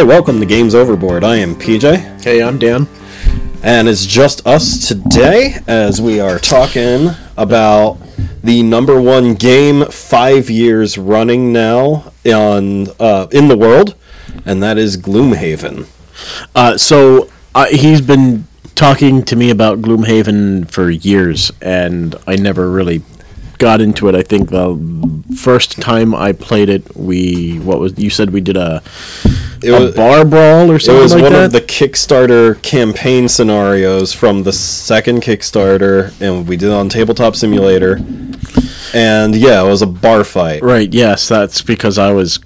Okay, welcome to Games Overboard. I am PJ, Hey, I'm Dan. and it's just us today as we are talking about the number one game five years running now on uh, in the world, and that is Gloomhaven. Uh, so uh, he's been talking to me about Gloomhaven for years, and I never really got into it. I think the first time I played it, we what was you said we did a, It a was, bar brawl or something. it was like one that. of the Kickstarter campaign scenarios from the second Kickstarter, and we did it on Tabletop Simulator. And yeah, it was a bar fight. Right. Yes, that's because I was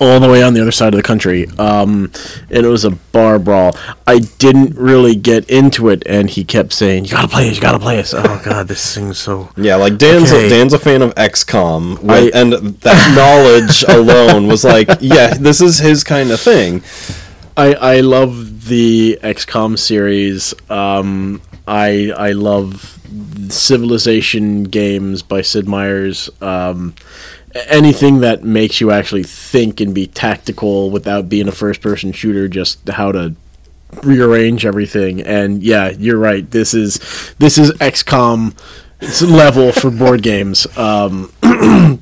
all the way on the other side of the country. Um, and it was a bar brawl. I didn't really get into it, and he kept saying, "You gotta play it. You gotta play it." Oh God, this thing's so. Yeah, like Dan's Okay. a, Dan's a fan of XCOM, with, I- and that knowledge alone was like, yeah, this is his kind of thing. I I love the XCOM series. Um, I I love Civilization games by Sid Meier's. Um, a- anything that makes you actually think and be tactical without being a first person shooter, just how to rearrange everything. And yeah, you're right. This is this is XCOM level for board games. Um,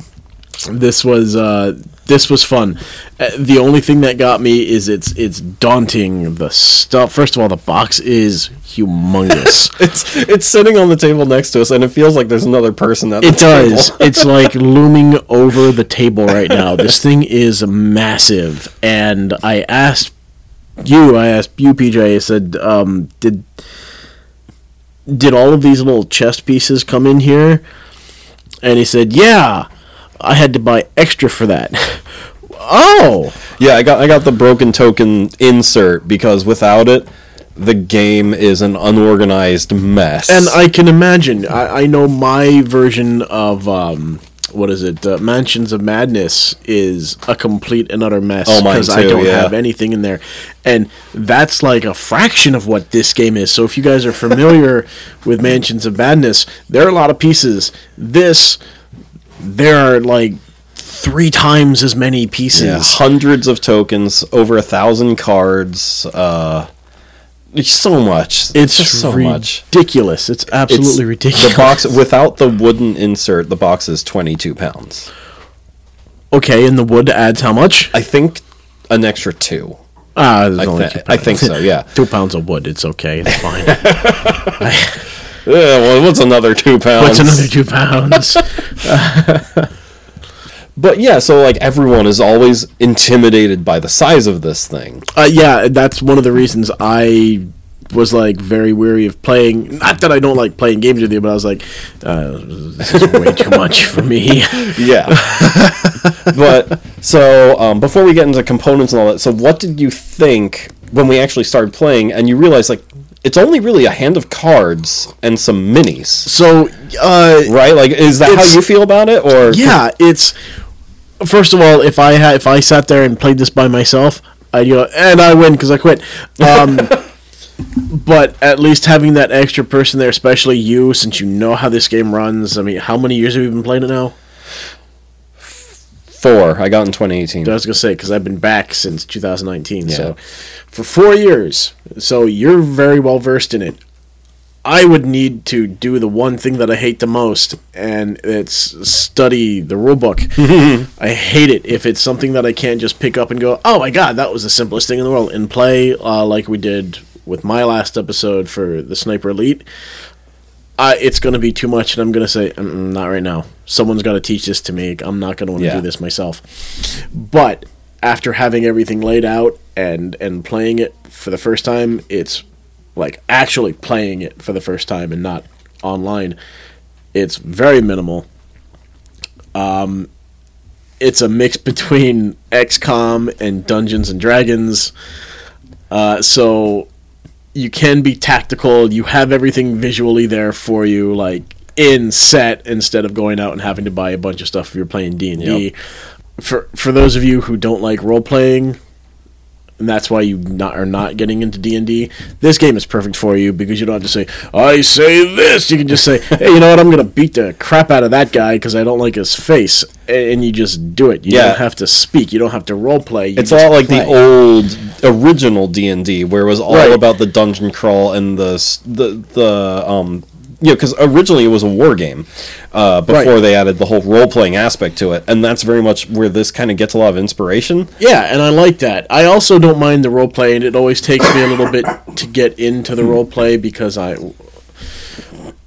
this was uh, this was fun. Uh, the only thing that got me is it's it's daunting. The stuff. First of all, the box is humongous. It's it's sitting on the table next to us, and it feels like there's another person at the It does. it's like looming over the table right now. This thing is massive, and I asked you. I asked you, PJ. I said, um, "Did did all of these little chest pieces come in here?" And he said, "Yeah, I had to buy extra for that." oh, Yeah, I got I got the broken token insert because without it, the game is an unorganized mess. and I can imagine. I, I know my version of um, what is it? Uh, Mansions of Madness is a complete and utter mess Oh, I don't yeah. have anything in there, and that's like a fraction of what this game is. So if you guys are familiar with Mansions of Madness, there are a lot of pieces. This there are like three times as many pieces. yeah, hundreds of tokens, over a thousand cards. Uh, it's so much. It's just so much. ridiculous. It's absolutely It's- ridiculous. The box without the wooden insert, the box is twenty two pounds. okay, and the wood adds how much? I think an extra two. Ah, there's I, two I think so. Yeah. Two pounds of wood. It's okay. It's fine. Yeah. Well, what's another two pounds? What's another two pounds? But yeah, so like everyone is always intimidated by the size of this thing. uh, yeah, that's one of the reasons I was like very weary of playing. Not that I don't like playing games with you, but I was like, uh, this is way too much for me. Yeah. but so um, before we get into components and all that, so what did you think when we actually started playing and you realized like it's only really a hand of cards and some minis, So, uh, right? Like, is that how you feel about it, or yeah, it's first of all, if I had if I sat there and played this by myself, I'd go and I win because I quit. Um, but at least having that extra person there, especially you, since you know how this game runs. I mean, how many years have you been playing it now? Four? I got in 2018. I was gonna say because I've been back since 2019, Yeah. so for four years. So you're very well versed in it. I would need to do the one thing that I hate the most, and it's study the rule book. I hate it if it's something that I can't just pick up and go, "Oh my god, that was the simplest thing in the world," and play uh, like we did with my last episode for the Sniper Elite. Uh, it's going to be too much, and I'm going to say, not right now. Someone's got to teach this to me. I'm not going to want to Yeah. do this myself. But after having everything laid out and and playing it for the first time, it's like actually playing it for the first time and not online. It's very minimal. Um, it's a mix between XCOM and Dungeons and Dragons. Uh, so you can be tactical. You have everything visually there for you, like in set, instead of going out and having to buy a bunch of stuff if you're playing D and D. For for those of you who don't like role playing, and that's why you not, are not getting into D and D. This game is perfect for you because you don't have to say I say this. You can just say, Hey, you know what? I'm gonna beat the crap out of that guy because I don't like his face, and you just do it. You Yeah. don't have to speak. You don't have to role play. You It's a just lot like the old original D and D, where it was all Right. about the dungeon crawl and the the the um you know because originally it was a war game uh, before Right. they added the whole role playing aspect to it, and that's very much where this kind of gets a lot of inspiration. Yeah, and I like that. I also don't mind the role play, and it always takes me a little bit to get into the role play because I,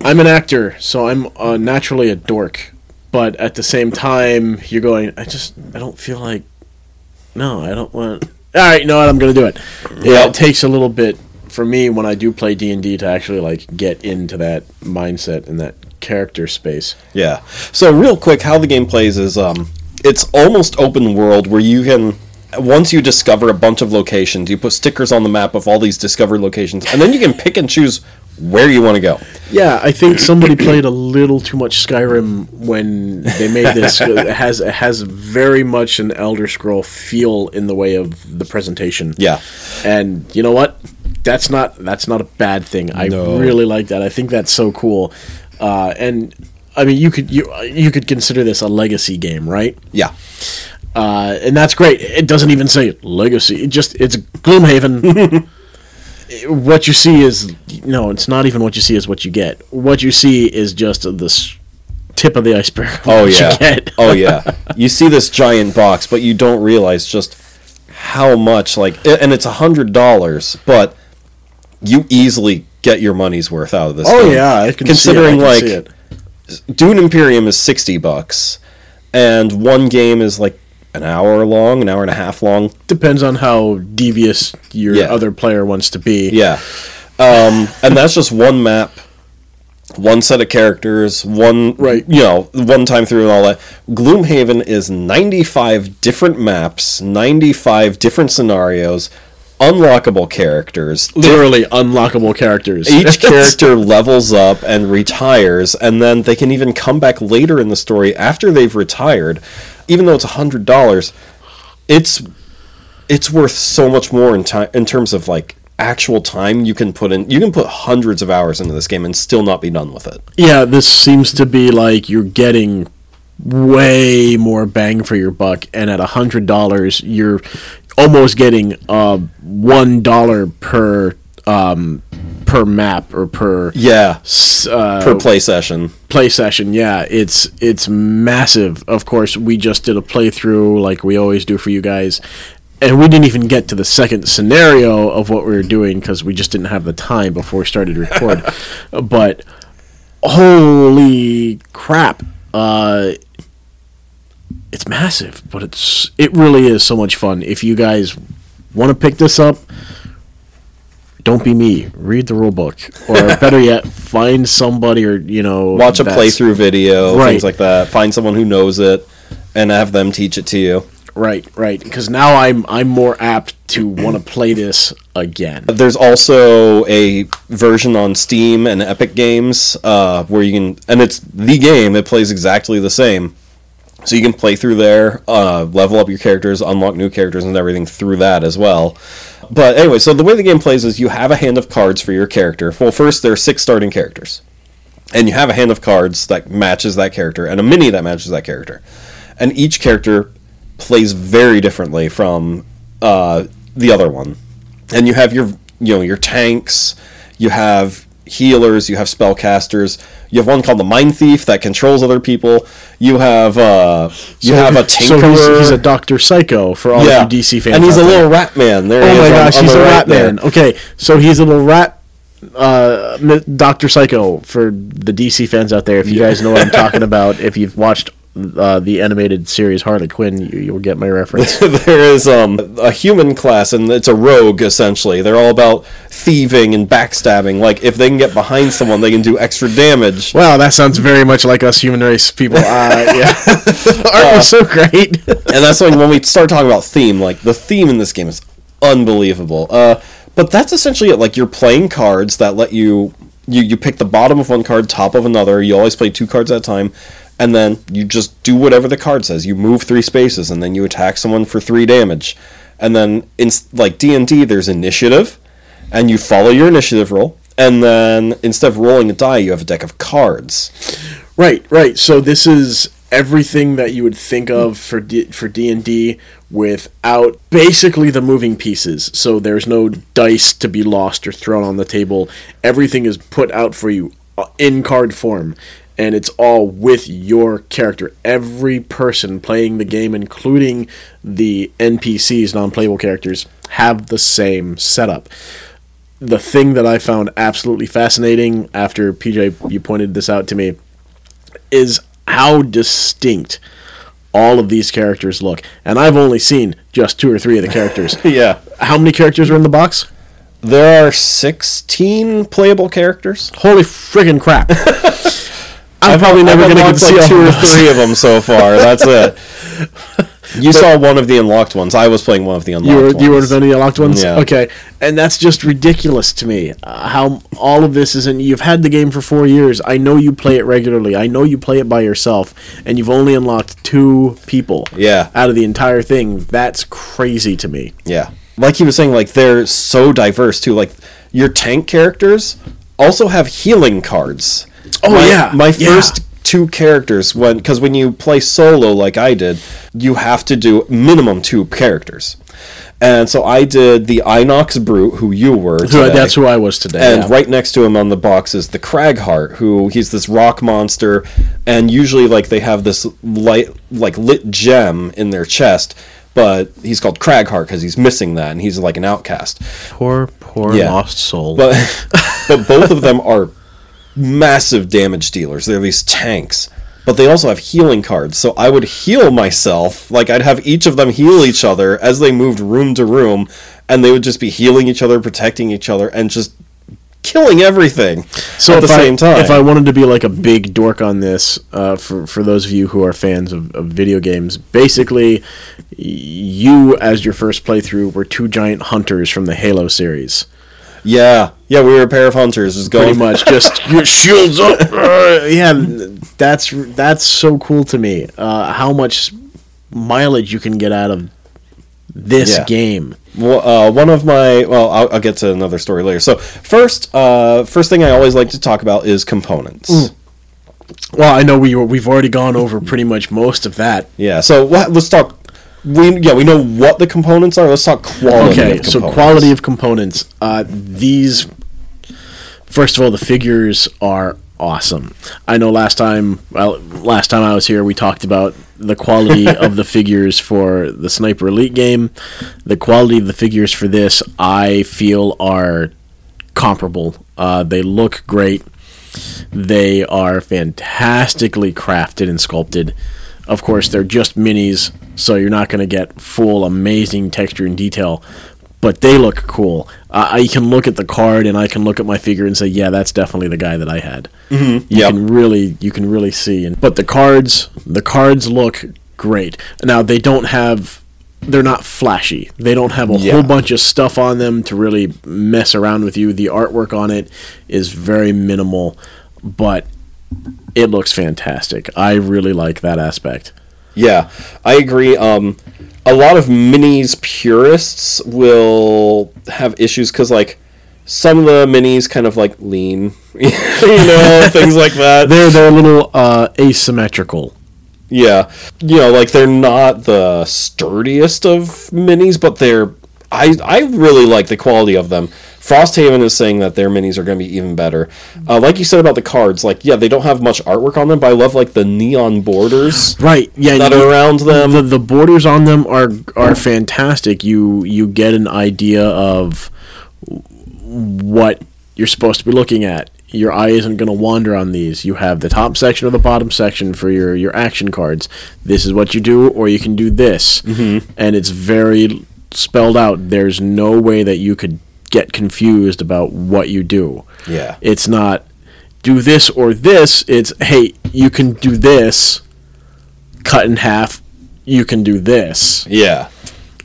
I'm an actor, so I'm uh, naturally a dork. But at the same time, you're going. I just I don't feel like. No, I don't want. All right, you know what? I'm gonna do it. Yeah, Yep. it takes a little bit for me when I do play D and D to actually like get into that mindset and that character space. Yeah. So real quick, how the game plays is um, it's almost open world where you can once you discover a bunch of locations, you put stickers on the map of all these discovered locations, and then you can pick and choose where you want to go. Yeah, I think somebody played a little too much Skyrim when they made this. it has it has very much an Elder Scroll feel in the way of the presentation. Yeah. and you know what? That's not that's not a bad thing. I No. really like that. I think that's so cool. Uh, and I mean, you could you you could consider this a legacy game, right? Yeah. uh, and that's great. It doesn't even say legacy. It just it's Gloomhaven. what you see is no, it's not even what you see is what you get. What you see is just the tip of the iceberg. Oh yeah. you get. oh yeah. You see this giant box, but you don't realize just how much like and it's a hundred dollars, but you easily get your money's worth out of this. Oh game. yeah, I can Considering see it, I like can it. Dune Imperium is sixty bucks, and one game is like an hour long, an hour and a half long. depends on how devious your Yeah. other player wants to be. Yeah, um, and that's just one map, one set of characters, one Right. You know, one time through and all that. Gloomhaven is ninety-five different maps, ninety-five different scenarios, unlockable characters. Literally unlockable characters. Each character levels up and retires, and then they can even come back later in the story after they've retired. Even though it's a hundred dollars, it's it's worth so much more in time in terms of like actual time you can put in. You can put hundreds of hours into this game and still not be done with it. yeah, this seems to be like you're getting way more bang for your buck, and at a hundred dollars, you're almost getting uh, one dollar per um, per map or per Yeah, uh, per play session. play session. Yeah, it's it's massive. Of course, we just did a playthrough like we always do for you guys, and we didn't even get to the second scenario of what we were doing because we just didn't have the time before we started to record. but holy crap! Uh, it's massive, but it's it really is so much fun. If you guys want to pick this up, don't be me. Read the rule book, or better yet, find somebody or you know Watch a playthrough video, Right. things like that. Find someone who knows it, and have them teach it to you. Right, right. Because now I'm I'm more apt to want to play this again. There's also a version on Steam and Epic Games uh, where you can, and it's the game. It plays exactly the same, so you can play through there, uh, level up your characters, unlock new characters, and everything through that as well. But anyway, so the way the game plays is you have a hand of cards for your character. Well, first there are six starting characters, and you have a hand of cards that matches that character, and a mini that matches that character, and each character plays very differently from uh, the other one and you have your you know your tanks you have healers you have spellcasters you have one called the mind thief that controls other people you have uh you have a tinkerer So he's, he's a Doctor Psycho for all yeah of you DC fans. and he's a there. little rat man there Oh my on- gosh, on he's the a rat there. man. Okay, so he's a little rat. Uh, Doctor Psycho for the DC fans out there. If you guys know what I'm talking about, if you've watched uh, the animated series Harley Quinn, you, you'll get my reference. there is um, a human class, and it's a rogue essentially. They're all about thieving and backstabbing. Like if they can get behind someone, they can do extra damage. wow, that sounds very much like us human race people. Uh, yeah, art was so great. and that's when when we start talking about theme, like the theme in this game is unbelievable. Uh, but that's essentially it. Like you're playing cards that let you you you pick the bottom of one card, top of another. You always play two cards at a time, and then you just do whatever the card says. You move three spaces, and then you attack someone for three damage. and then in like D and D, there's initiative, and you follow your initiative roll, and then instead of rolling a die, you have a deck of cards. Right, right. So this is everything that you would think of for D- for D and D without basically the moving pieces. So there's no dice to be lost or thrown on the table. Everything is put out for you uh, in card form. And it's all with your character. Every person playing the game, including the NPCs, non playable characters, have the same setup the thing that I found absolutely fascinating after PJ you pointed this out to me is how distinct all of these characters look. And I've only seen just two or three of the characters. Yeah, how many characters are in the box? there are sixteen playable characters. Holy friggin' crap. I'm probably I've never going to get to see like all two or three of them so far. That's it. You saw one of the unlocked ones. I was playing one of the unlocked You were, ones. you were one of the unlocked ones? Yeah. Okay. And that's just ridiculous to me. Uh, how all of this isn't. You've had the game for four years. I know you play it regularly. I know you play it by yourself. And you've only unlocked two people Yeah. out of the entire thing. That's crazy to me. Yeah. Like he was saying, like they're so diverse too. Like your tank characters also have healing cards. Oh, my, yeah. My Yeah. first two characters when because when you play solo like I did, you have to do minimum two characters. And so I did the Inox Brute, who you were. Today. that's who I was today. And yeah. right next to him on the box is the Cragheart, who he's this rock monster, and usually like they have this light like lit gem in their chest, but he's called Cragheart because he's missing that, and he's like an outcast. Poor, poor Yeah. lost soul. But but both of them are massive damage dealers. They're these tanks. But they also have healing cards, so I would heal myself. Like I'd have each of them heal each other as they moved room to room, and they would just be healing each other, protecting each other, and just killing everything so at the I, same time. if I wanted to be like a big dork on this, uh, for for those of you who are fans of, of video games, basically, you as your first playthrough were two giant hunters from the Halo series. Yeah, yeah, we were a pair of hunters, just going Pretty much, just your shields up. yeah, that's that's so cool to me. Uh, how much mileage you can get out of this Yeah. game. Well, uh, one of my well, I'll, I'll get to another story later. So first, uh, first thing I always like to talk about is components. Mm. Well, I know we we've already gone over pretty much most of that. Yeah. So let's talk. We yeah we know what the components are. Let's talk quality. Okay, so quality of components. Uh, these, first of all, the figures are awesome. I know last time, well, last time I was here, we talked about the quality of the figures for the Sniper Elite game. The quality of the figures for this, I feel, are comparable. Uh, they look great. They are fantastically crafted and sculpted. Of course, they're just minis, so you're not going to get full amazing texture and detail, but they look cool. Uh, I can look at the card and I can look at my figure and say, yeah, that's definitely the guy that I had. Mm-hmm. You Yep. can really, you can really see. And but the cards, the cards look great. Now they don't have. They're not flashy. They don't have a Yeah. whole bunch of stuff on them to really mess around with you. The artwork on it is very minimal, but it looks fantastic. I really like that aspect. Yeah, I agree. Um, a lot of minis purists will have issues because like some of the minis kind of like lean, you know, things like that. They're they're a little uh, asymmetrical. Yeah, you know, like they're not the sturdiest of minis, but they're. I I really like the quality of them. Frosthaven is saying that their minis are going to be even better. Uh, like you said about the cards, like yeah, they don't have much artwork on them, but I love like the neon borders Right. Yeah. that you- are around them. the, the borders on them are are fantastic. You you get an idea of what you're supposed to be looking at. Your eye isn't going to wander on these. You have the top section or the bottom section for your your action cards. This is what you do, or you can do this, mm-hmm. and it's very spelled out. There's no way that you could get confused about what you do. Yeah. It's not do this or this. It's hey, you can do this. Cut in half. You can do this. Yeah.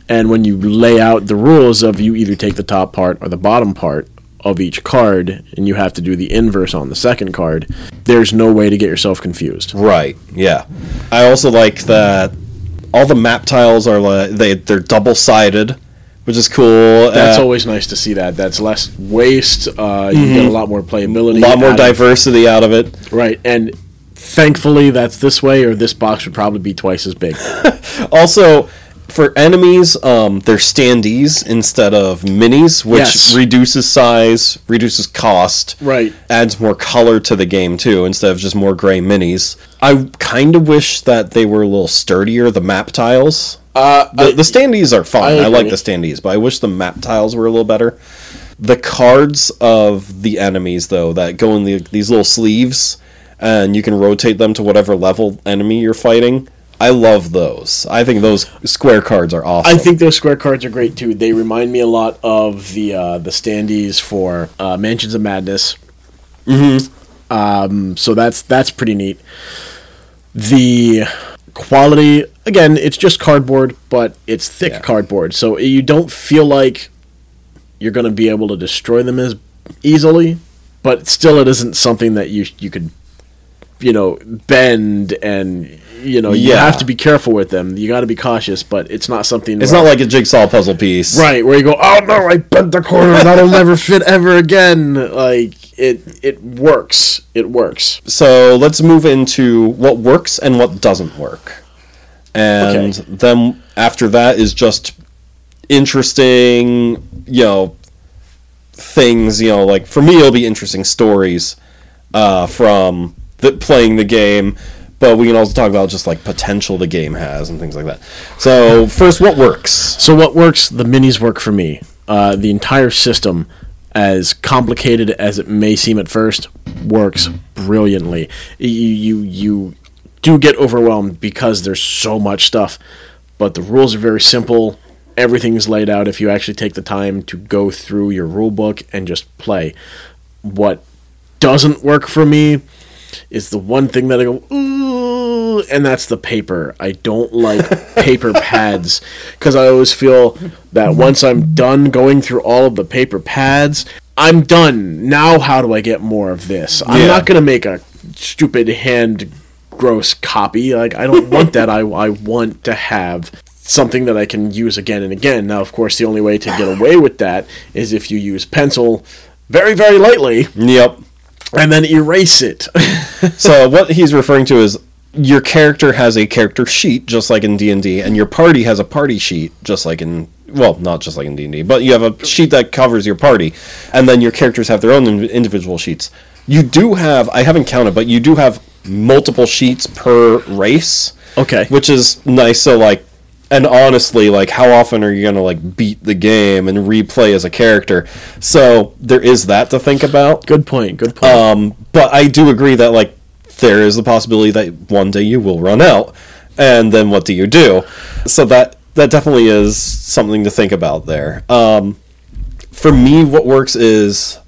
And when you lay out the rules of you either take the top part or the bottom part of each card, and you have to do the inverse on the second card, there's no way to get yourself confused. Right. Yeah. I also like that all the map tiles are like they they're double sided, which is cool. That's Uh, always nice to see that. That's less waste. Uh, you get a lot more playability. a lot more out of- diversity out of it. Right, and thankfully that's this way, or this box would probably be twice as big. Also, for enemies, um, they're standees instead of minis, which Yes. reduces size, reduces cost, Right. adds more color to the game too, instead of just more gray minis. I kind of wish that they were a little sturdier. The map tiles. Uh, The, the standees are fine. I I, like the standees, but I wish the map tiles were a little better. The cards of the enemies, though, that go in the, these little sleeves, and you can rotate them to whatever level enemy you're fighting. I love those. I think those square cards are awesome. I think those square cards are great too. They remind me a lot of the uh, the standees for uh, Mansions of Madness. Mm-hmm. Um, so that's that's pretty neat. The quality, again, it's just cardboard, but it's thick Yeah. cardboard, so eh, you don't feel like you're going to be able to destroy them as easily. But still, it isn't something that you you could, you know, bend and you know you Yeah. have to be careful with them. You got to be cautious, but it's not something. it's not like a jigsaw puzzle piece. right where you go, oh no, I bent the corner. That'll never fit ever again. Like it, it works. It works. So let's move into what works and what doesn't work. And Okay. then after that is just interesting, you know, things, you know, like for me it'll be interesting stories uh, from the, playing the game, but we can also talk about just like potential the game has and things like that. So first, what works? So what works? The minis work for me. Uh, the entire system, as complicated as it may seem at first, works brilliantly. You you you do get overwhelmed because there's so much stuff, but the rules are very simple. Everything's laid out if you actually take the time to go through your rule book and just play. What doesn't work for me is the one thing that I go, ooh, and that's the paper. I don't like paper pads because I always feel that once I'm done going through all of the paper pads, I'm done. Now, how do I get more of this? I'm Yeah. not going to make a stupid hand gross copy. Like, I don't want that. I, I want to have something that I can use again and again. Now, of course, the only way to get away with that is if you use pencil very, very lightly Yep. And then erase it. so what he's referring to is your character has a character sheet just like in D&D and your party has a party sheet just like in well not just like in D&D but you have a sheet that covers your party and then your characters have their own individual sheets you do have I haven't counted but you do have multiple sheets per race Okay. which is nice so like and honestly like how often are you going to like beat the game and replay as a character so there is that to think about Good point. Good point. um, but I do agree that like there is the possibility that one day you will run out, and then what do you do? So that that definitely is something to think about there. Um, for me, what works is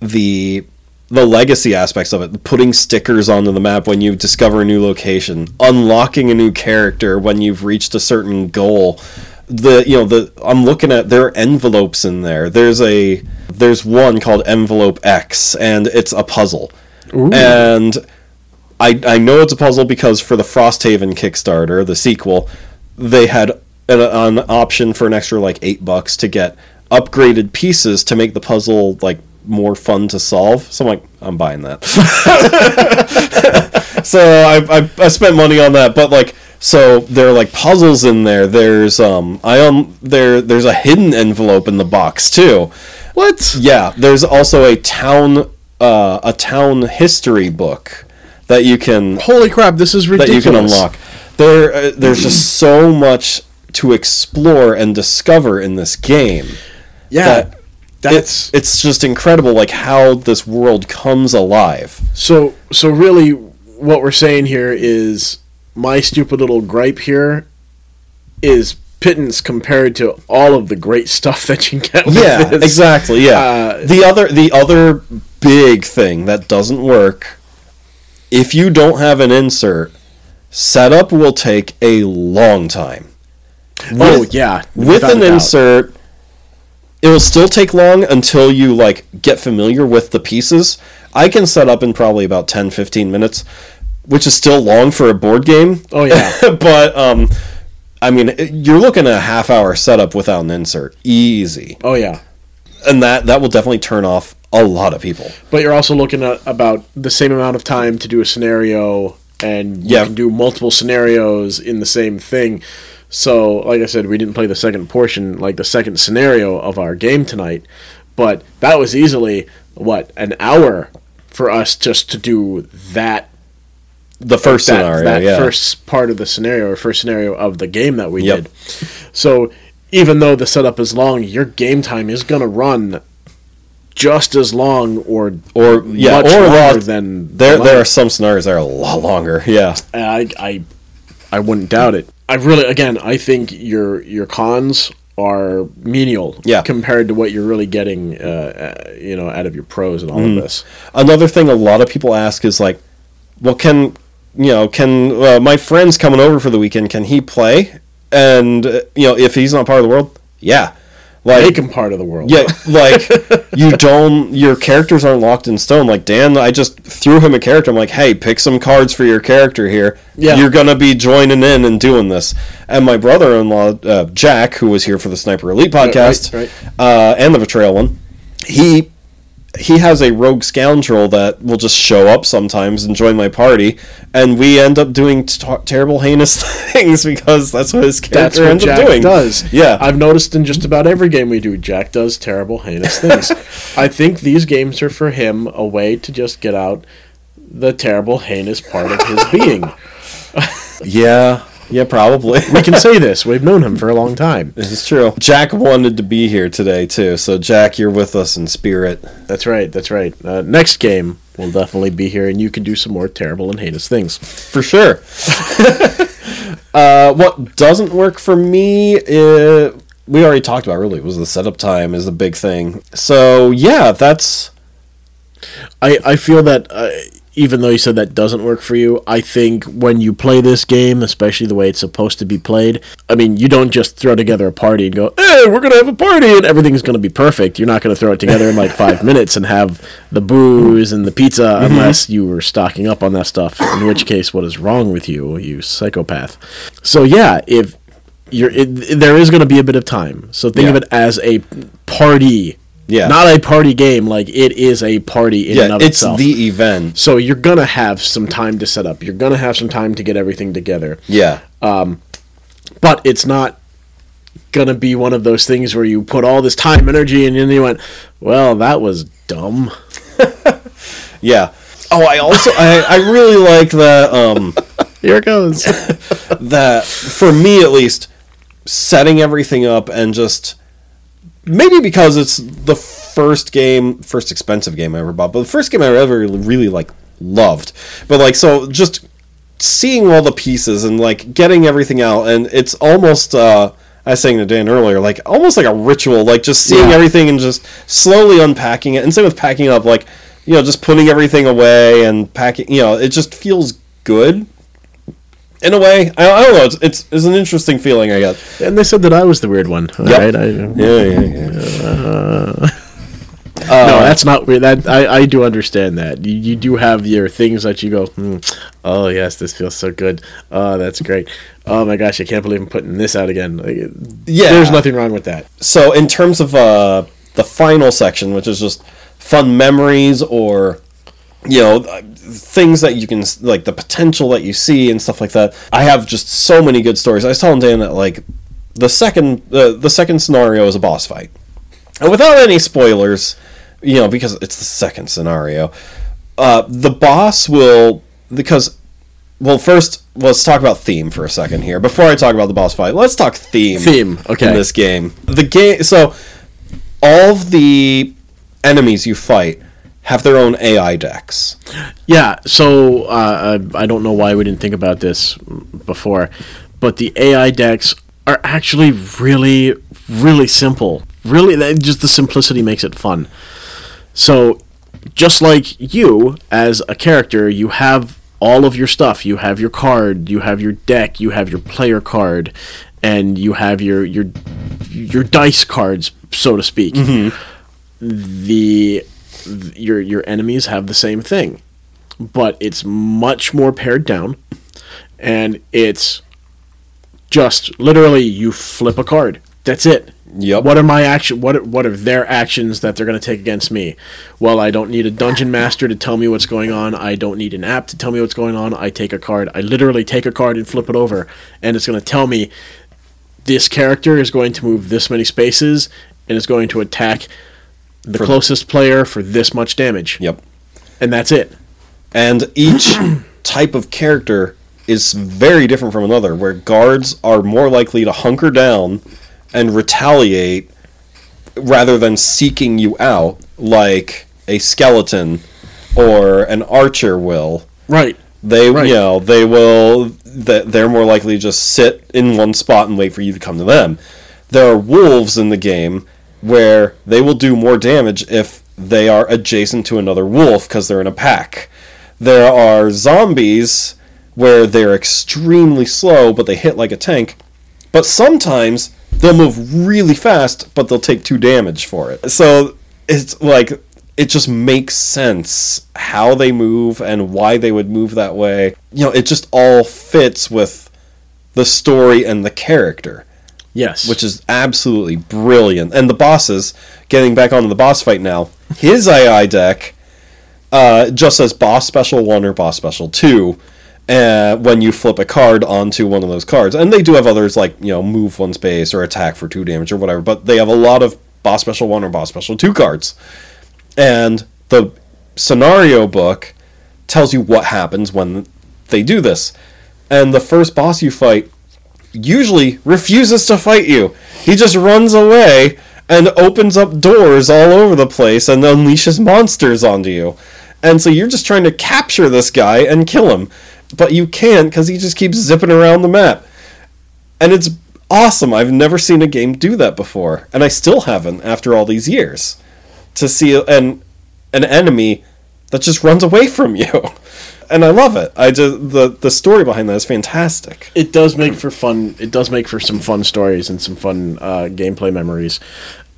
the the legacy aspects of it putting stickers onto the map when you discover a new location unlocking a new character when you've reached a certain goal. The you know the i'm looking at there are envelopes in there. There's a there's one called envelope x and it's a puzzle. And I, I know it's a puzzle because for the Frosthaven Kickstarter, the sequel, they had an, an option for an extra like eight bucks to get upgraded pieces to make the puzzle like more fun to solve. So I'm like, I'm buying that. so I, I I spent money on that, but like so there are like puzzles in there. There's um I um there there's a hidden envelope in the box too. what? Yeah, there's also a town uh, a town history book that you can Holy crap! This is that you can unlock. There, uh, there's just so much to explore and discover in this game. Yeah, that that's It's it's just incredible, like how this world comes alive. so. So really, what we're saying here is my stupid little gripe here is pittance compared to all of the great stuff that you get. With Yeah, this. exactly. Yeah. Uh, the other the other big thing that doesn't work if you don't have an insert, setup will take a long time. Oh yeah, with an doubt. insert it will still take long until you like get familiar with the pieces i can set up in probably about 10 15 minutes which is still long for a board game Oh yeah. but um I mean, you're looking at a half hour setup without an insert, easy, Oh yeah. and that that will definitely turn off a lot of people. But you're also looking at about the same amount of time to do a scenario, and you Yeah. can do multiple scenarios in the same thing. So, like I said, we didn't play the second portion, like the second scenario of our game tonight, but that was easily what an hour for us just to do that The first that, scenario, that yeah, first part of the scenario or first scenario of the game that we Yep. did. So even though the setup is long, your game time is gonna run just as long or or yeah, much or longer than There, the there are some scenarios that are a lot longer. Yeah, I, I I wouldn't doubt it. I really again I think your your cons are menial Yeah. compared to what you're really getting uh, uh, you know out of your pros and all Mm. of this. another thing a lot of people ask is like, well, can you know, can uh, my friend's coming over for the weekend? Can he play? And uh, you know, if he's not part of the world, yeah, like Make them part of the world. yeah, like you don't. Your characters aren't locked in stone. Like Dan, I just threw him a character. I'm like, hey, pick some cards for your character here. Yeah. you're gonna be joining in and doing this. And my brother-in-law uh, Jack, who was here for the Sniper Elite podcast, right, Uh, and the Betrayal one, he he has a rogue scoundrel that will just show up sometimes and join my party, and we end up doing t- terrible, heinous things because that's what his character what ends Jack up doing. does. Yeah. I've noticed in just about every game we do, Jack does terrible, heinous things. I think these games are for him a way to just get out the terrible, heinous part of his being. Yeah, yeah, probably. We can say this. We've known him for a long time. This is true. Jack wanted to be here today too, so Jack, you're with us in spirit. That's right. That's right. Uh, next game we'll definitely be here, and you can do some more terrible and heinous things. For sure. uh, what doesn't work for me, uh, we already talked about really, was the setup time is a big thing. So, yeah, that's. I, I feel that uh, even though you said that doesn't work for you, I think when you play this game, especially the way it's supposed to be played, I mean, you don't just throw together a party and go, hey, we're going to have a party and everything's going to be perfect. You're not going to throw it together in like five minutes and have the booze and the pizza mm-hmm. unless you were stocking up on that stuff, in which case, what is wrong with you, you psychopath? So, yeah, if you're, it, there is going to be a bit of time. So think of it as a party. Yeah. Not a party game, like it is a party in and Yeah, of it's itself. the event. So you're gonna have some time to set up. You're gonna have some time to get everything together. Yeah. Um, But it's not gonna be one of those things where you put all this time, energy, and then you went, "Well, that was dumb." Yeah. Oh, I also I, I really like that um Here it goes. that for me at least setting everything up and just maybe because it's the first game first expensive game I ever bought but the first game I ever really like loved but like so just seeing all the pieces and like getting everything out and it's almost uh I was saying to Dan earlier, like almost like a ritual, like just seeing Yeah. everything and just slowly unpacking it. And same with packing up, like you know, just putting everything away and packing. You know, it just feels good in a way. I, I don't know. It's, it's it's an interesting feeling. I guess. and they said that I was the weird one. All Yep. right, I, Yeah, yeah, yeah. no, that's not weird. That I, I do understand that. You, you do have your things that you go, hmm, oh yes, this feels so good. Oh, that's great. Oh my gosh, I can't believe I'm putting this out again. Like, Yeah. there's nothing wrong with that. So in terms of uh, the final section, which is just fun memories or you know uh, things that you can like the potential that you see and stuff like that. I have just so many good stories. I was telling Dan that like the second uh, the second scenario is a boss fight, and without any spoilers, you know because it's the second scenario. Uh, the boss will because well first let's talk about theme for a second here before I talk about the boss fight. Let's talk theme Theme, okay. in this game. The game so all of the enemies you fight have their own AI decks. Yeah, so uh, I I don't know why we didn't think about this before, but the AI decks are actually really, really simple. Really, just the simplicity makes it fun. So, just like you as a character, you have all of your stuff. You have your card, you have your deck, you have your player card, and you have your your your dice cards, so to speak. The th- your your enemies have the same thing, but it's much more pared down, and it's just literally you flip a card. That's it. Yep. What are my action? What are, what are their actions that they're going to take against me? Well, I don't need a dungeon master to tell me what's going on. I don't need an app to tell me what's going on. I take a card. I literally take a card and flip it over, and it's going to tell me this character is going to move this many spaces and is going to attack the closest player for this much damage. Yep. And that's it. And each type of character is very different from another, where guards are more likely to hunker down and retaliate rather than seeking you out like a skeleton or an archer will. Right. They, Right. you know, they will. That they're more likely to just sit in one spot and wait for you to come to them. There are wolves in the game where they will do more damage if they are adjacent to another wolf because they're in a pack. There are zombies where they're extremely slow, but they hit like a tank. But sometimes they'll move really fast, but they'll take two damage for it. So it's like it just makes sense how they move and why they would move that way. You know, it just all fits with the story and the character, Yes. which is absolutely brilliant. And the bosses, getting back onto the boss fight now, his AI deck uh, just says boss special 1 or boss special 2 uh, when you flip a card onto one of those cards. And they do have others like, you know, move one space or attack for 2 damage or whatever, but they have a lot of boss special 1 or boss special 2 cards. And the scenario book tells you what happens when they do this. And the first boss you fight usually refuses to fight you. He just runs away and opens up doors all over the place and unleashes monsters onto you. And so you're just trying to capture this guy and kill him. But you can't because he just keeps zipping around the map. And it's awesome. I've never seen a game do that before. And I still haven't after all these years. To see an, an enemy that just runs away from you. And I love it. I just the the story behind that is fantastic. it does make for fun. It does make for some fun stories and some fun uh, gameplay memories.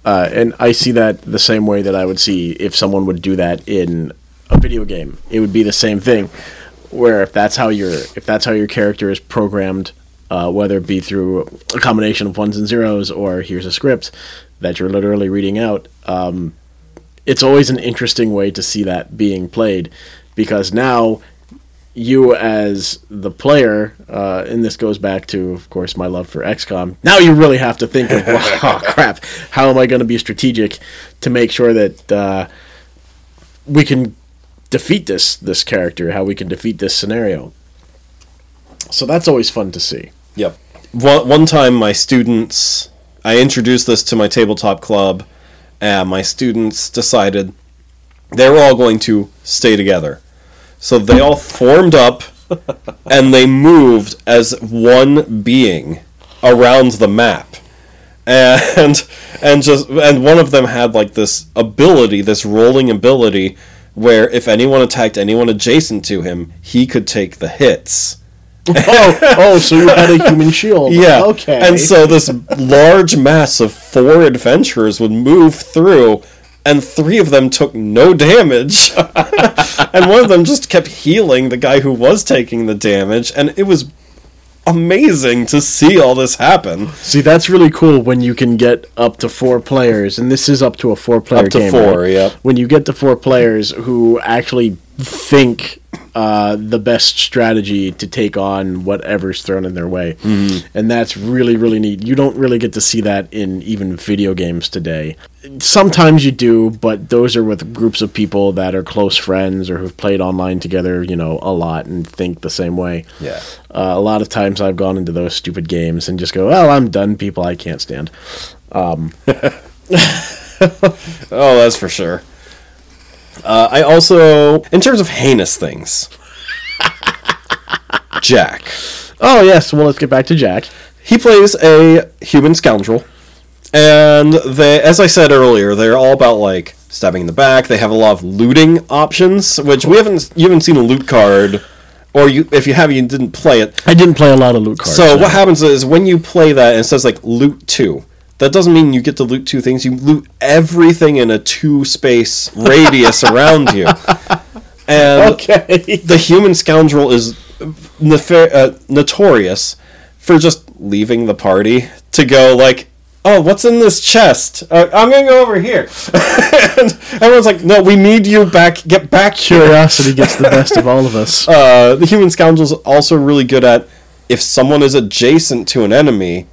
Uh, and I see that the same way that I would see if someone would do that in a video game. It would be the same thing, where if that's how your if that's how your character is programmed, uh, whether it be through a combination of ones and zeros or here's a script that you're literally reading out, um, it's always an interesting way to see that being played because now you as the player, uh, and this goes back to, of course, my love for XCOM. Now you really have to think of, oh crap, how am I going to be strategic to make sure that uh, we can defeat this this character, how we can defeat this scenario. So that's always fun to see. Yep. One, one time, my students, I introduced this to my tabletop club, and my students decided they were all going to stay together. So they all formed up and they moved as one being around the map. And and just and one of them had like this ability, this rolling ability where if anyone attacked anyone adjacent to him, he could take the hits. oh, oh, so you had a human shield. Yeah. Okay. And so this large mass of four adventurers would move through, and three of them took no damage. and one of them just kept healing the guy who was taking the damage, and it was amazing to see all this happen. See, that's really cool when you can get up to four players, and this is up to a four-player game. Up to game. four, right? yep. When you get to four players who actually think uh, the best strategy to take on whatever's thrown in their way, Mm-hmm. and that's really really neat. You don't really get to see that in even video games today. Sometimes you do, but those are with groups of people that are close friends or who've played online together, you know, a lot and think the same way. Yeah. Uh, a lot of times I've gone into those stupid games and just go, well, I'm done. People I can't stand. Oh, that's for sure. Uh, I also, in terms of heinous things, Jack. Oh, yes. Well, let's get back to Jack. He plays a human scoundrel, and they, as I said earlier, they're all about like stabbing in the back. They have a lot of looting options, which we haven't you haven't seen a loot card, or you if you have, you didn't play it. I didn't play a lot of loot cards. So no. what happens is when you play that, and it says like loot two. That doesn't mean you get to loot two things. You loot everything in a two space radius around you. And Okay. the human scoundrel is nefa- uh, notorious for just leaving the party to go like, "Oh, what's in this chest? Uh, I'm gonna go over here." and everyone's like, "No, we need you back. Get back here." Curiosity gets the best of all of us. Uh, the human scoundrel's also really good at if someone is adjacent to an enemy,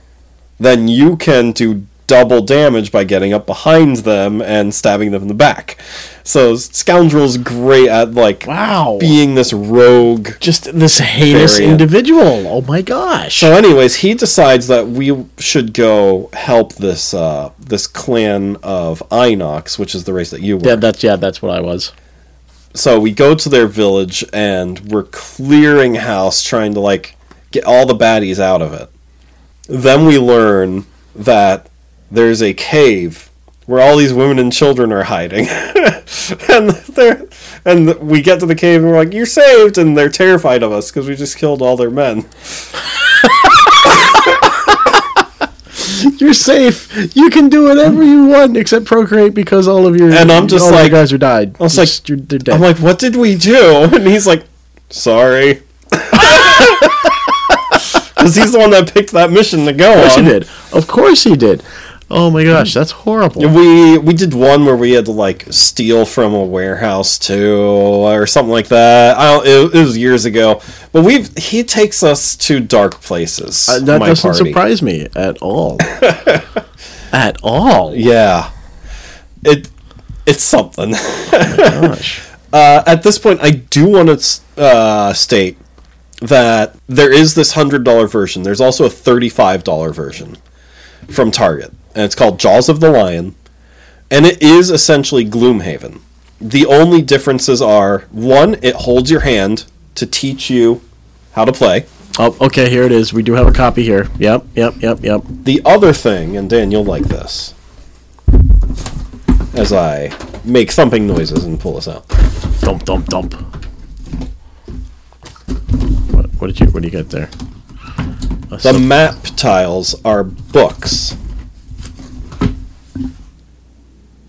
then you can do double damage by getting up behind them and stabbing them in the back. So scoundrel's great at like Wow. being this rogue. Just this heinous Variant. individual. Oh my gosh. So, anyways, he decides that we should go help this uh, this clan of Inox, which is the race that you were. yeah, that's yeah, that's what I was. so we go to their village and we're clearing house trying to like get all the baddies out of it then we learn that there's a cave where all these women and children are hiding and they're and we get to the cave and we're like you're saved and they're terrified of us because we just killed all their men You're safe. You can do whatever you want except procreate because all of your And I'm just all like- guys are died. I was Just- you're, they're dead. i'm like what did we do and he's like sorry because he's the one that picked that mission to go on. of course on he did. Of course he did. Oh my gosh, that's horrible. We we did one where we had to like steal from a warehouse too, or something like that. I don't. It, it was years ago, but we've he takes us to dark places. Uh, that doesn't party. surprise me at all. at all. Yeah, it it's something. Gosh. uh, at this point, I do want to uh, state that there is this hundred dollar version. There's also a thirty five dollar version from Target, and it's called Jaws of the Lion, and it is essentially Gloomhaven. The only differences are one, it holds your hand to teach you how to play. Oh, okay, here it is. We do have a copy here. Yep, yep, yep, yep. The other thing, and Dan, you'll like this, as I make thumping noises and pull this out. Dump, dump, dump. What, did you? What do you get there? A The sub- map tiles are books.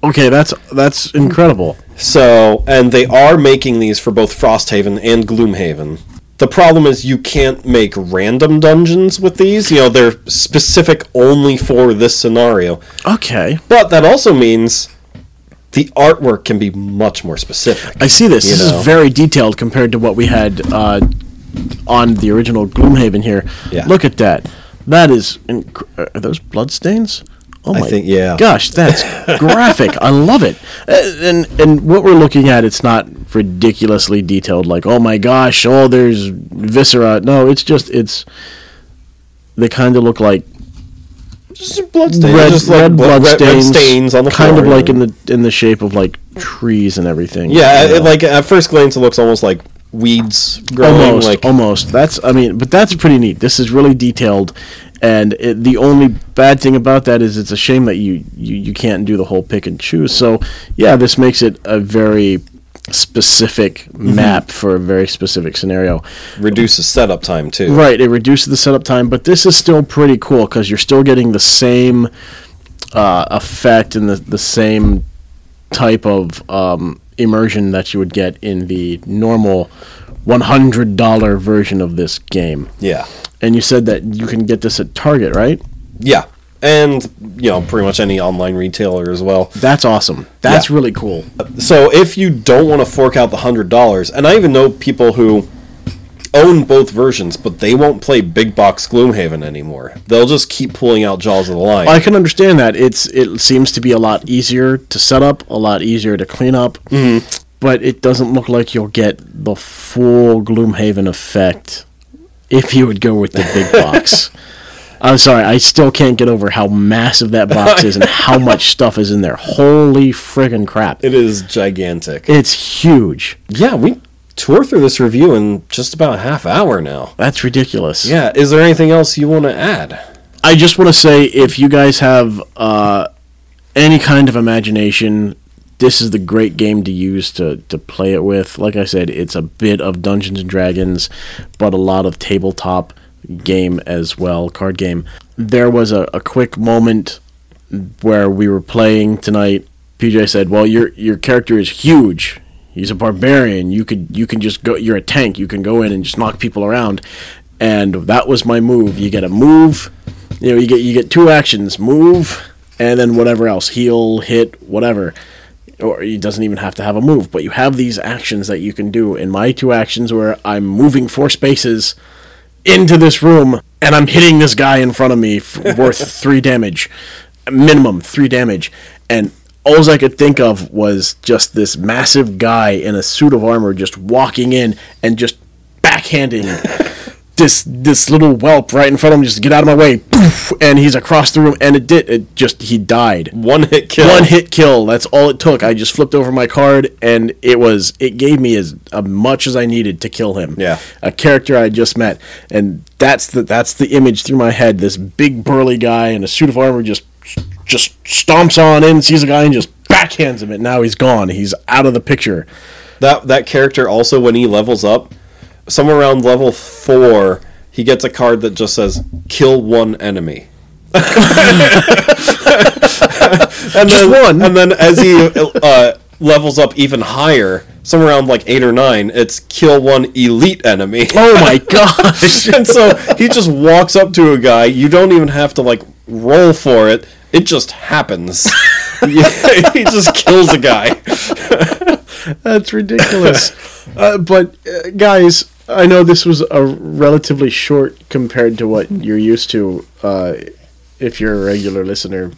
okay, that's that's incredible. So, and they are making these for both Frosthaven and Gloomhaven. The problem is you can't make random dungeons with these. You know, they're specific only for this scenario. Okay, But that also means the artwork can be much more specific. I see this. This know. is very detailed compared to what we had uh, on the original Gloomhaven here. Yeah. Look at that. That is. Inc- are those bloodstains? Oh I my think- yeah. Gosh, that's graphic. I love it. Uh, And and what we're looking at, it's not ridiculously detailed. Like, oh my gosh, oh there's viscera. No, it's just it's. They kind of look like Just bloodstains. red, just like red blood- blood red stains, stains on the kind floor. of like in the in the shape of like trees and everything. Yeah, it, like at first glance, it looks almost like weeds growing. almost like almost that's i mean but that's pretty neat this is really detailed and it, the only bad thing about that is it's a shame that you, you you can't do the whole pick and choose so yeah this makes it a very specific Mm-hmm. map for a very specific scenario reduces setup time too. right it reduces the setup time but this is still pretty cool because you're still getting the same uh, effect and the, the same type of um, immersion that you would get in the normal $100 version of this game. Yeah, And you said that you can get this at Target, right? yeah, and you know pretty much any online retailer as well. That's awesome. That's Yeah. really cool. So if you don't want to fork out the hundred dollars, and I even know people who own both versions, but they won't play big box Gloomhaven anymore. They'll just keep pulling out Jaws of the Lion. I can understand that. It's it seems to be a lot easier to set up, a lot easier to clean up. Mm-hmm. But it doesn't look like you'll get the full Gloomhaven effect if you would go with the big box. I'm sorry, I still can't get over how massive that box is and how much stuff is in there. Holy friggin' crap. it is gigantic. It's huge. yeah, we tore through this review in just about a half hour now. That's ridiculous. Yeah, is there anything else you want to add? I just want to say if you guys have uh, any kind of imagination, this is the great game to use to, to play it with. Like I said, it's a bit of Dungeons and Dragons, but a lot of tabletop game as well, card game. There was a, a quick moment where we were playing tonight. PJ said, "Well, your your character is huge. He's a barbarian. You could you can just go. You're a tank. You can go in and just knock people around." and that was my move. You get a move, you know, you get you get two actions: move, and then whatever else, heal, hit, whatever. Or it doesn't even have to have a move, but you have these actions that you can do. In my two actions, where I'm moving four spaces into this room and I'm hitting this guy in front of me f- worth three damage, minimum three damage, and all I could think of was just this massive guy in a suit of armor just walking in and just backhanding this this little whelp right in front of him. Just get out of my way, Poof, and he's across the room, and it did. It just he died. One hit kill. One hit kill. That's all it took. I just flipped over my card, and it was it gave me as, as much as I needed to kill him. Yeah. a character I just met, and that's the that's the image through my head. This big burly guy in a suit of armor just just stomps on in, sees a guy, and just backhands him. And now he's gone. He's out of the picture. That that character also when he levels up, somewhere around level four, he gets a card that just says "kill one enemy." and Just then, one? And then as he uh, levels up even higher, somewhere around like eight or nine, it's kill one elite enemy. Oh my gosh! and so he just walks up to a guy. You don't even have to like roll for it. It just happens. he just kills a guy. That's ridiculous. uh, but uh, guys, I know this was a relatively short compared to what you're used to. Uh, if you're a regular listener,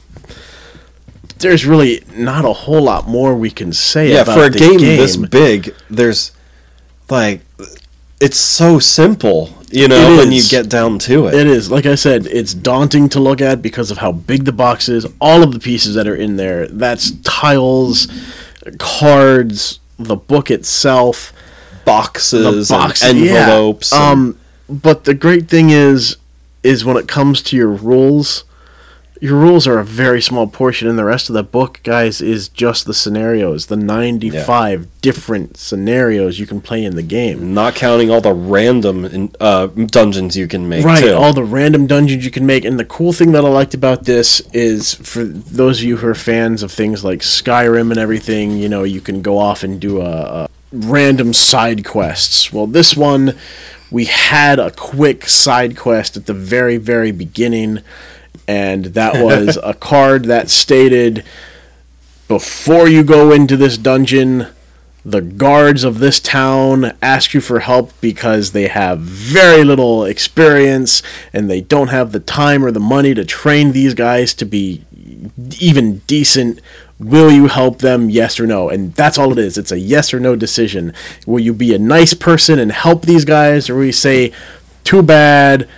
there's really not a whole lot more we can say. Yeah, for a the game, this big, there's like it's so simple, you know, when you get down to it. It is, like I said, it's daunting to look at because of how big the box is, all of the pieces that are in there. That's tiles, cards, the book itself, boxes, box and envelopes. Yeah. and- Um, but the great thing is, is when it comes to your rules, your rules are a very small portion, and the rest of the book, guys, is just the scenarios, the ninety-five different scenarios you can play in the game. not counting all the random in, uh, dungeons you can make. Right, too. all the random dungeons you can make. And the cool thing that I liked about this is for those of you who are fans of things like Skyrim and everything, you know, you can go off and do a, a random side quests. Well, this one, we had a quick side quest at the very, very beginning, and that was a card that stated before you go into this dungeon, the guards of this town ask you for help because they have very little experience and they don't have the time or the money to train these guys to be even decent. Will you help them? Yes or no? And that's all it is. It's a yes or no decision. Will you be a nice person and help these guys, or will you say, too bad,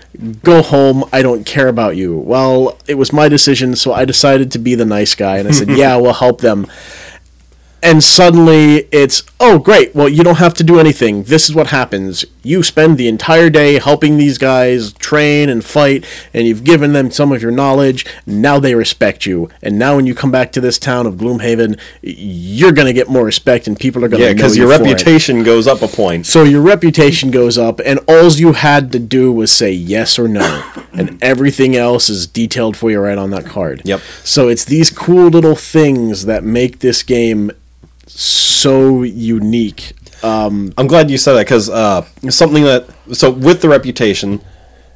go home, I don't care about you? Well, it was my decision, so I decided to be the nice guy, and I said, yeah, we'll help them and suddenly it's oh great well you don't have to do anything this is what happens you spend the entire day helping these guys train and fight and you've given them some of your knowledge now they respect you and now when you come back to this town of gloomhaven you're going to get more respect and people are going to yeah, because because your reputation goes up a point. so your reputation goes up, and all you had to do was say yes or no, and everything else is detailed for you right on that card. Yep. So it's these cool little things that make this game so unique. Um, I'm glad you said that because uh, something that so with the reputation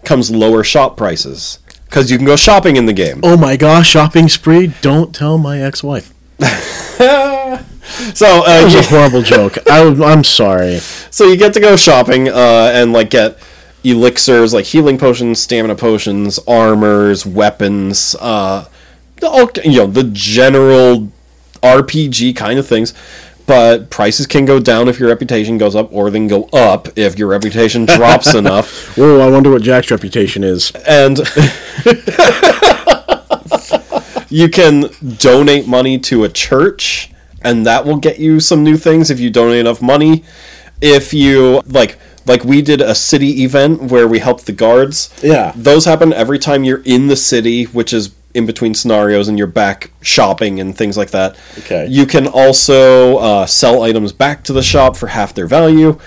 comes lower shop prices because you can go shopping in the game. oh my gosh, shopping spree! Don't tell my ex-wife. So uh, That was a horrible joke. I, I'm sorry. so you get to go shopping uh, and like get elixirs like healing potions, stamina potions, armors, weapons, uh, all you know the general RPG kind of things. But prices can go down if your reputation goes up, or they can go up if your reputation drops enough. Whoa, I wonder what Jack's reputation is. and you can donate money to a church and that will get you some new things if you donate enough money if you like like we did a city event where we helped the guards Yeah. those happen every time you're in the city which is in between scenarios and you're back shopping and things like that Okay. you can also uh, sell items back to the shop for half their value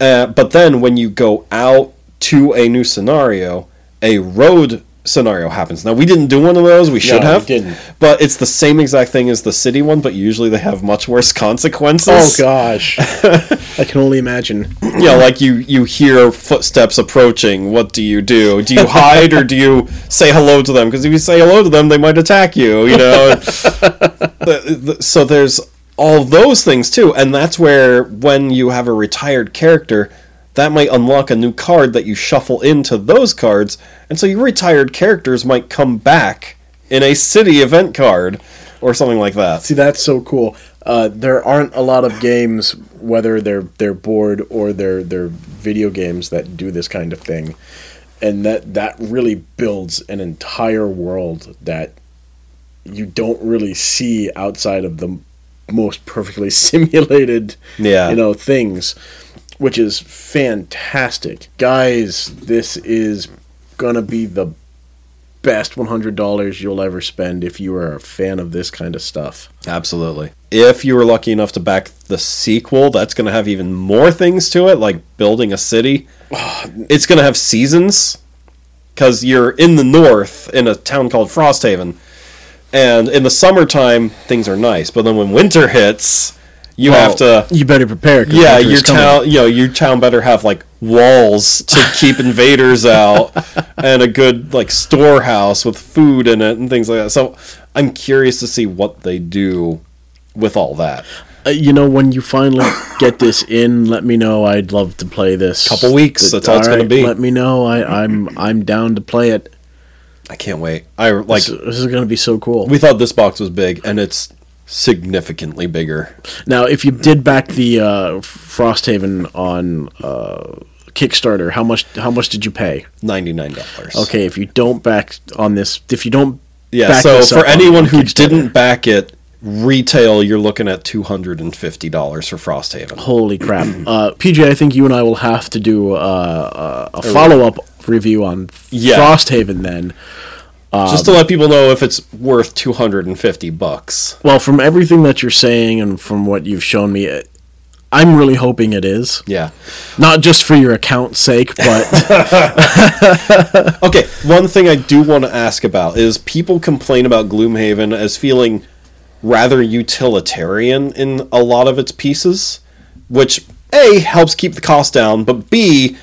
uh, but then when you go out to a new scenario, a road scenario happens. Now we didn't do one of those. We should we have. didn't. But it's the same exact thing as the city one, but usually they have much worse consequences. Oh gosh, I can only imagine. Yeah, like you you hear footsteps approaching. What do you do? Do you hide or do you say hello to them? Because if you say hello to them, they might attack you. You know. So there's all those things too, and that's where when you have a retired character, that might unlock a new card that you shuffle into those cards, and so your retired characters might come back in a city event card or something like that. See, that's so cool. Uh, there aren't a lot of games, whether they're they're board or they're they're video games that do this kind of thing, and that that really builds an entire world that you don't really see outside of the most perfectly simulated, Yeah. you know, things, which is fantastic, guys. This is gonna be the best one hundred dollars you'll ever spend if you are a fan of this kind of stuff. Absolutely. If you were lucky enough to back the sequel, that's going to have even more things to it, like building a city. It's going to have seasons because you're in the north in a town called Frosthaven, and in the summertime things are nice, but then when winter hits, you have to. You better prepare Yeah, your town. You know, your town better have like walls to keep invaders out, and a good like storehouse with food in it and things like that. So, I'm curious to see what they do with all that. Uh, you know, when you finally get this in, let me know. I'd love to play this. Couple weeks, that's all it's gonna be. Let me know. I, I'm I'm down to play it. I can't wait. I like. This, this is gonna be so cool. We thought this box was big, and it's significantly bigger. Now, if you did back the uh, Frosthaven on uh, Kickstarter, how much how much did you pay? Ninety nine dollars. Okay, if you don't back on this, if you don't Yeah. So for anyone who didn't back it, retail, you're looking at two hundred and fifty dollars for Frosthaven. Holy crap. Uh, PJ, I think you and I will have to do uh, uh, a follow up review on Yeah. Frosthaven then. Just to um, let people know if it's worth two hundred and fifty bucks. Well, from everything that you're saying and from what you've shown me, it, I'm really hoping it is. Yeah. Not just for your account's sake, but Okay, one thing I do want to ask about is people complain about Gloomhaven as feeling rather utilitarian in a lot of its pieces, which A helps keep the cost down, but B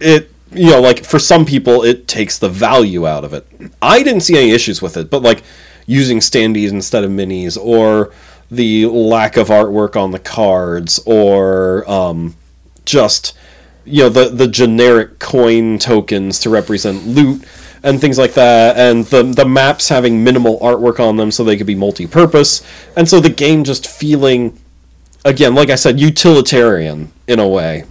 it you know, like for some people it takes the value out of it. I didn't see any issues with it, but like using standees instead of minis or the lack of artwork on the cards or um just you know the the generic coin tokens to represent loot and things like that and the the maps having minimal artwork on them so they could be multi-purpose and so the game just feeling again like I said utilitarian in a way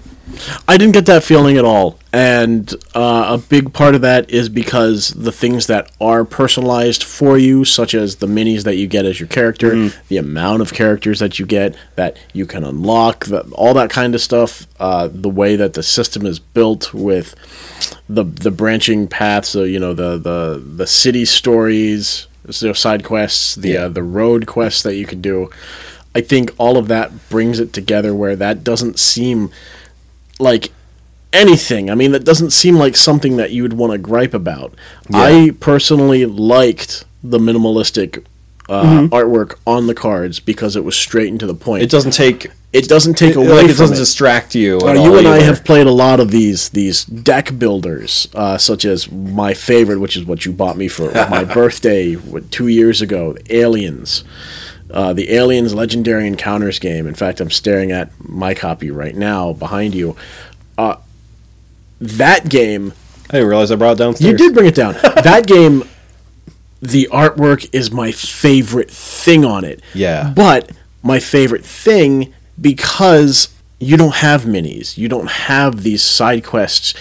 I didn't get that feeling at all. And uh, a big part of that is because the things that are personalized for you, such as the minis that you get as your character, the amount of characters that you get that you can unlock, the, all that kind of stuff, uh, the way that the system is built with the the branching paths, so you know the the the city stories, so side quests, the Yeah. uh, the road quests that you can do. I think all of that brings it together where that doesn't seem like anything. I mean, that doesn't seem like something that you would want to gripe about. I personally liked the minimalistic uh, artwork on the cards because it was straight and to the point. it doesn't take It doesn't take away like it doesn't it. distract you Uh, you and I have played a lot of these these deck builders, uh, such as my favorite, which is what you bought me for my birthday two years ago, Aliens. Uh, the Aliens Legendary Encounters game. In fact, I'm staring at my copy right now behind you. Uh, that game I didn't realize I brought it downstairs you did bring it down. that game, the artwork is my favorite thing on it. Yeah. But my favorite thing because you don't have minis. You don't have these side quests.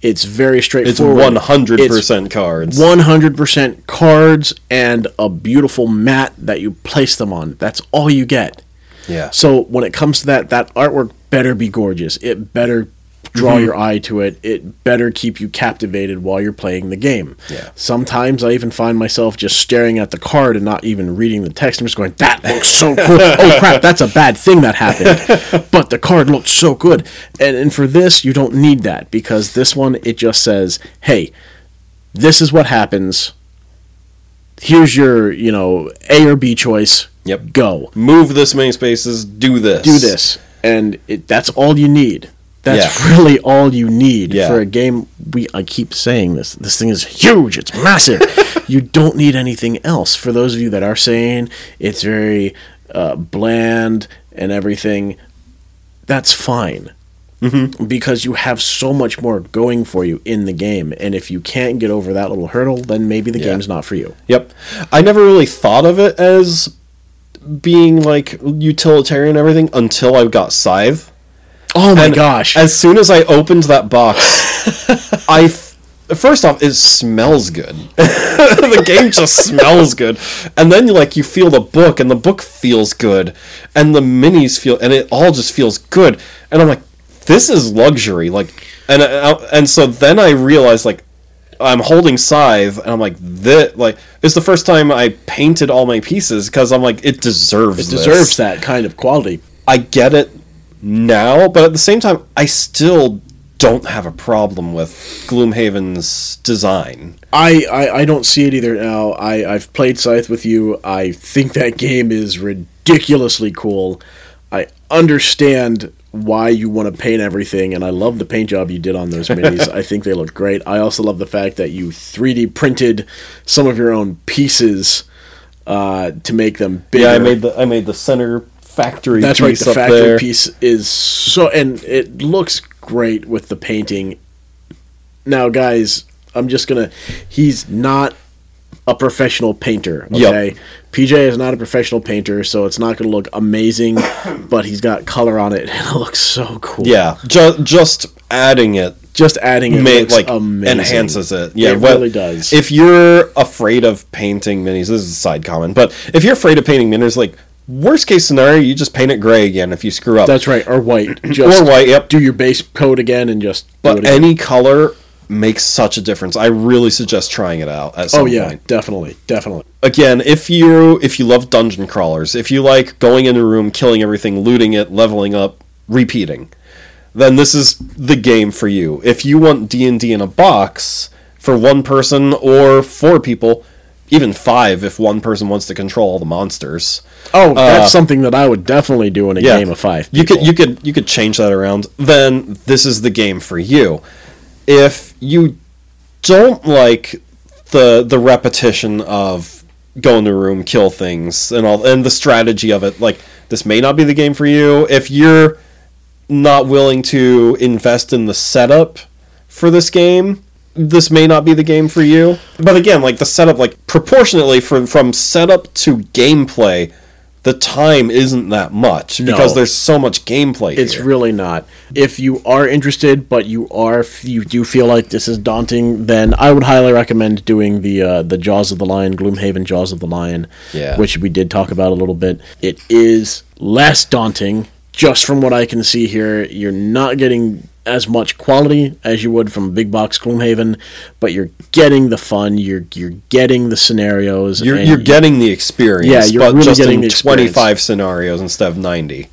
It's very straightforward. it's 100% cards One hundred percent cards and a beautiful mat that you place them on. That's all you get. yeah So when it comes to that, that artwork better be gorgeous. It better draw mm-hmm. your eye to it. It better keep you captivated while you're playing the game. Yeah. Sometimes I even find myself just staring at the card and not even reading the text. I'm just going, "That looks so cool." oh crap, that's a bad thing that happened. but the card looked so good. And and for this, you don't need that because this one it just says, "Hey, this is what happens. Here's your, you know, A or B choice. Yep. Go. Move this many spaces. Do this. Do this. And it, that's all you need. That's Yeah. really all you need Yeah. for a game. We I keep saying this. This thing is huge. It's massive. you don't need anything else. For those of you that are saying it's very uh, bland and everything, that's fine. Mm-hmm. Because you have so much more going for you in the game, and if you can't get over that little hurdle, then maybe the Yeah. game's not for you. Yep. I never really thought of it as being like utilitarian and everything until I got Scythe. Oh my And gosh! As soon as I opened that box, I f- first off it smells good. the game just smells good, and then like you feel the book, and the book feels good, and the minis feel, and it all just feels good. And I'm like, this is luxury. Like, and uh, and so then I realized like. I'm holding scythe, and I'm like, this like it's the first time I painted all my pieces because I'm like, it deserves. it this. deserves that kind of quality. I get it now, but at the same time, I still don't have a problem with Gloomhaven's design. I, I, I don't see it either now. I, I've played Scythe with you. I think that game is ridiculously cool. I understand why you want to paint everything, and I love the paint job you did on those minis. I think they look great. I also love the fact that you 3D printed some of your own pieces uh, to make them bigger. Yeah, I made the I made the center factory. That's right. The factory there. piece is so, and it looks great with the painting. Now, guys, I'm just gonna. He's not a professional painter. Yep. Okay, PJ is not a professional painter, so it's not gonna look amazing. but he's got color on it, and it looks so cool. Yeah, ju- just adding it just adding it ma- like amazing. enhances it. Yeah, it well, really does. If you're afraid of painting minis, this is a side comment, but if you're afraid of painting minis, like worst case scenario, you just paint it gray again if you screw up. That's right, or white. Just or white. Yep. do your base coat again and just. do it But any color makes such a difference. I really suggest trying it out at oh, some Oh yeah, point. definitely, definitely. Again, if you if you love dungeon crawlers, if you like going in a room, killing everything, looting it, leveling up, repeating, then this is the game for you. If you want D&D in a box for one person or four people, even five if one person wants to control all the monsters. Oh, that's something that I would definitely do in a Uh, Yeah. game of five. You could you could you could change that around. Then this is the game for you. If you don't like the the repetition of go in the room, kill things, and all, and the strategy of it, like this may not be the game for you. If you're not willing to invest in the setup for this game, this may not be the game for you. But again, like the setup, like proportionately from from setup to gameplay, the time isn't that much No. because there's so much gameplay. It's here. really not. If you are interested, but you are you do feel like this is daunting, then I would highly recommend doing the uh, the Jaws of the Lion, Gloomhaven Jaws of the Lion, Yeah. which we did talk about a little bit. It is less daunting, just from what I can see here. You're not getting as much quality as you would from big box Gloomhaven, but you're getting the fun. You're you're getting the scenarios. You're, and you're getting the experience, Yeah, you're but really just getting in the experience. 25 scenarios instead of 90.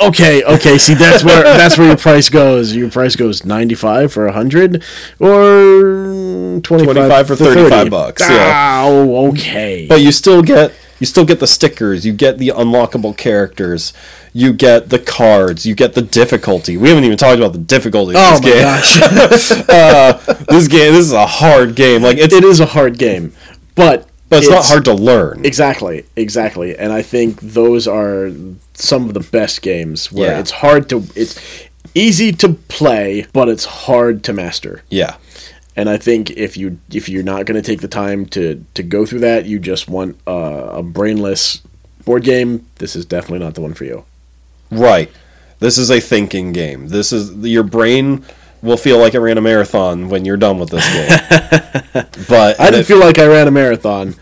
Okay, okay. See, that's where that's where your price goes. Your price goes ninety five for hundred, or twenty 25 for 35 bucks, yeah. Oh, okay. But you still get you still get the stickers, you get the unlockable characters, you get the cards, you get the difficulty. We haven't even talked about the difficulty of oh this my game. gosh, uh, This game this is a hard game. Like it's it is a hard game, but but it's, not hard to learn. Exactly, exactly. And I think those are some of the best games where Yeah. it's hard to it's easy to play, but it's hard to master. yeah. And I think if you if you're not going to take the time to to go through that, you just want uh, a brainless board game. This is definitely not the one for you. Right. This is a thinking game. This is your brain will feel like it ran a marathon when you're done with this game. but I didn't feel like I ran a marathon,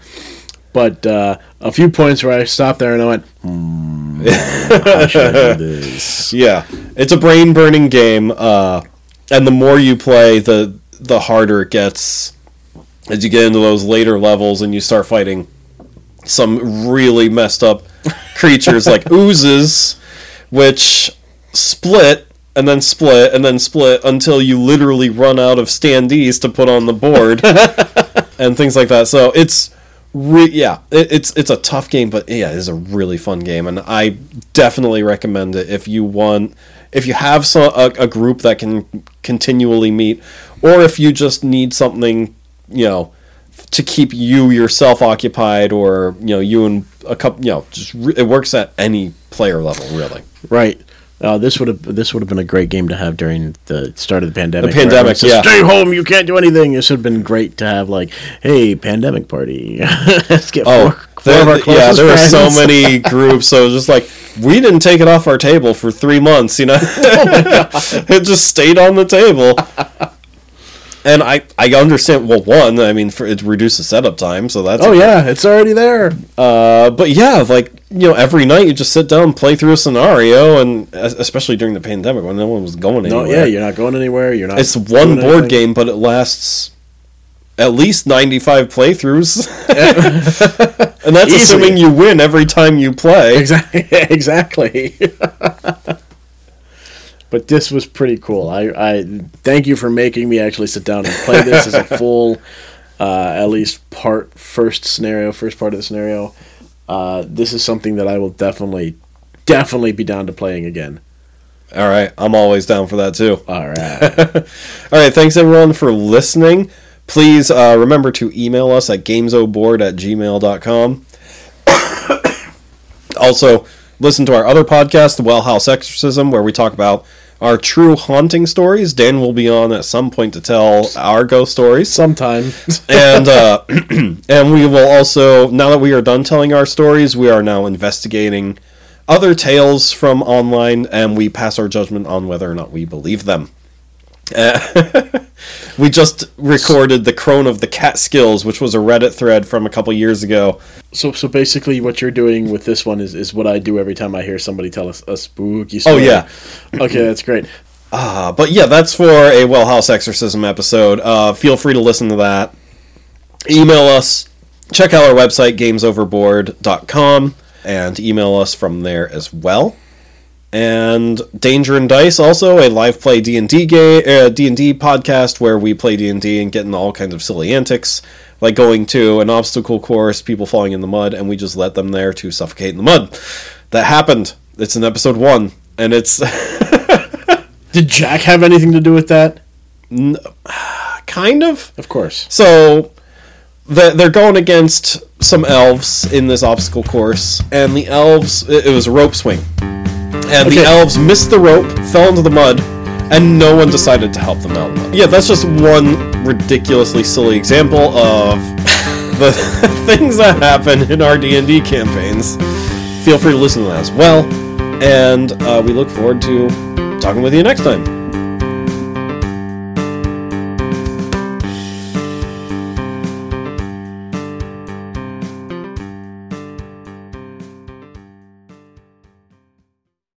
but uh, a few points where I stopped there and I went, hmm, how I this? Yeah, it's a brain burning game, uh, and the more you play, the the harder it gets as you get into those later levels and you start fighting some really messed up creatures like oozes, which split and then split and then split until you literally run out of standees to put on the board and things like that. So it's re- yeah, it, it's it's a tough game, but yeah, it is a really fun game, and I definitely recommend it if you want if you have so, a, a group that can continually meet, or if you just need something, you know. To keep you yourself occupied, or you know, you and a couple, you know, just re- it works at any player level, really. Right. Uh, this would have this would have been a great game to have during the start of the pandemic. The pandemic, says, yeah. Stay home. You can't do anything. This would have been great to have like, hey, pandemic party. Let's get Oh, four, four there, of our yeah, there were so many groups. So it was just like we didn't take it off our table for three months. You know, it just stayed on the table. And I, I understand. Well, one, I mean, for it reduces setup time, so that's. Oh yeah, it's already there. Uh, but yeah, like you know, every night you just sit down, and play through a scenario, and especially during the pandemic when no one was going No, yeah, you're not going anywhere. You're not. it's one board anything. game, but it lasts at least ninety five playthroughs, and that's Easily. assuming you win every time you play. Exactly. exactly. But this was pretty cool. I, I thank you for making me actually sit down and play this as a full, uh, at least part first scenario, first part of the scenario. Uh, this is something that I will definitely, definitely be down to playing again. All right, I'm always down for that too. All right. All right, thanks everyone for listening. Please uh, remember to email us at gamesoverboard at gmail.com. also, listen to our other podcast, The Well House Exorcism, where we talk about our true haunting stories. Dan will be on at some point to tell our ghost stories. Sometime. and uh, and we will also now that we are done telling our stories, we are now investigating other tales from online, and we pass our judgment on whether or not we believe them. Uh, we just recorded the Crone of the Catskills, which was a Reddit thread from a couple years ago. so, so basically, what you're doing with this one is, is what I do every time I hear somebody tell us a spooky story. Oh yeah, Okay, that's great. uh, but yeah, that's for a Well House Exorcism episode. Uh, feel free to listen to that. Email us. Check out our website gamesoverboard.com and email us from there as well. And Danger and Dice also a live play D and D game uh, D and D podcast where we play D and D and get into all kinds of silly antics, like going to an obstacle course, people falling in the mud, and we just let them there to suffocate in the mud. That happened. It's in episode one, and it's Did Jack have anything to do with that? kind of Of course. So they're going against some elves in this obstacle course, and the elves it it was a rope swing, and the elves missed the rope, fell into the mud, and no one decided to help them out. Yeah, that's just one ridiculously silly example of the things that happen in our D and D campaigns. Feel free to listen to that as well, and uh, we look forward to talking with you next time.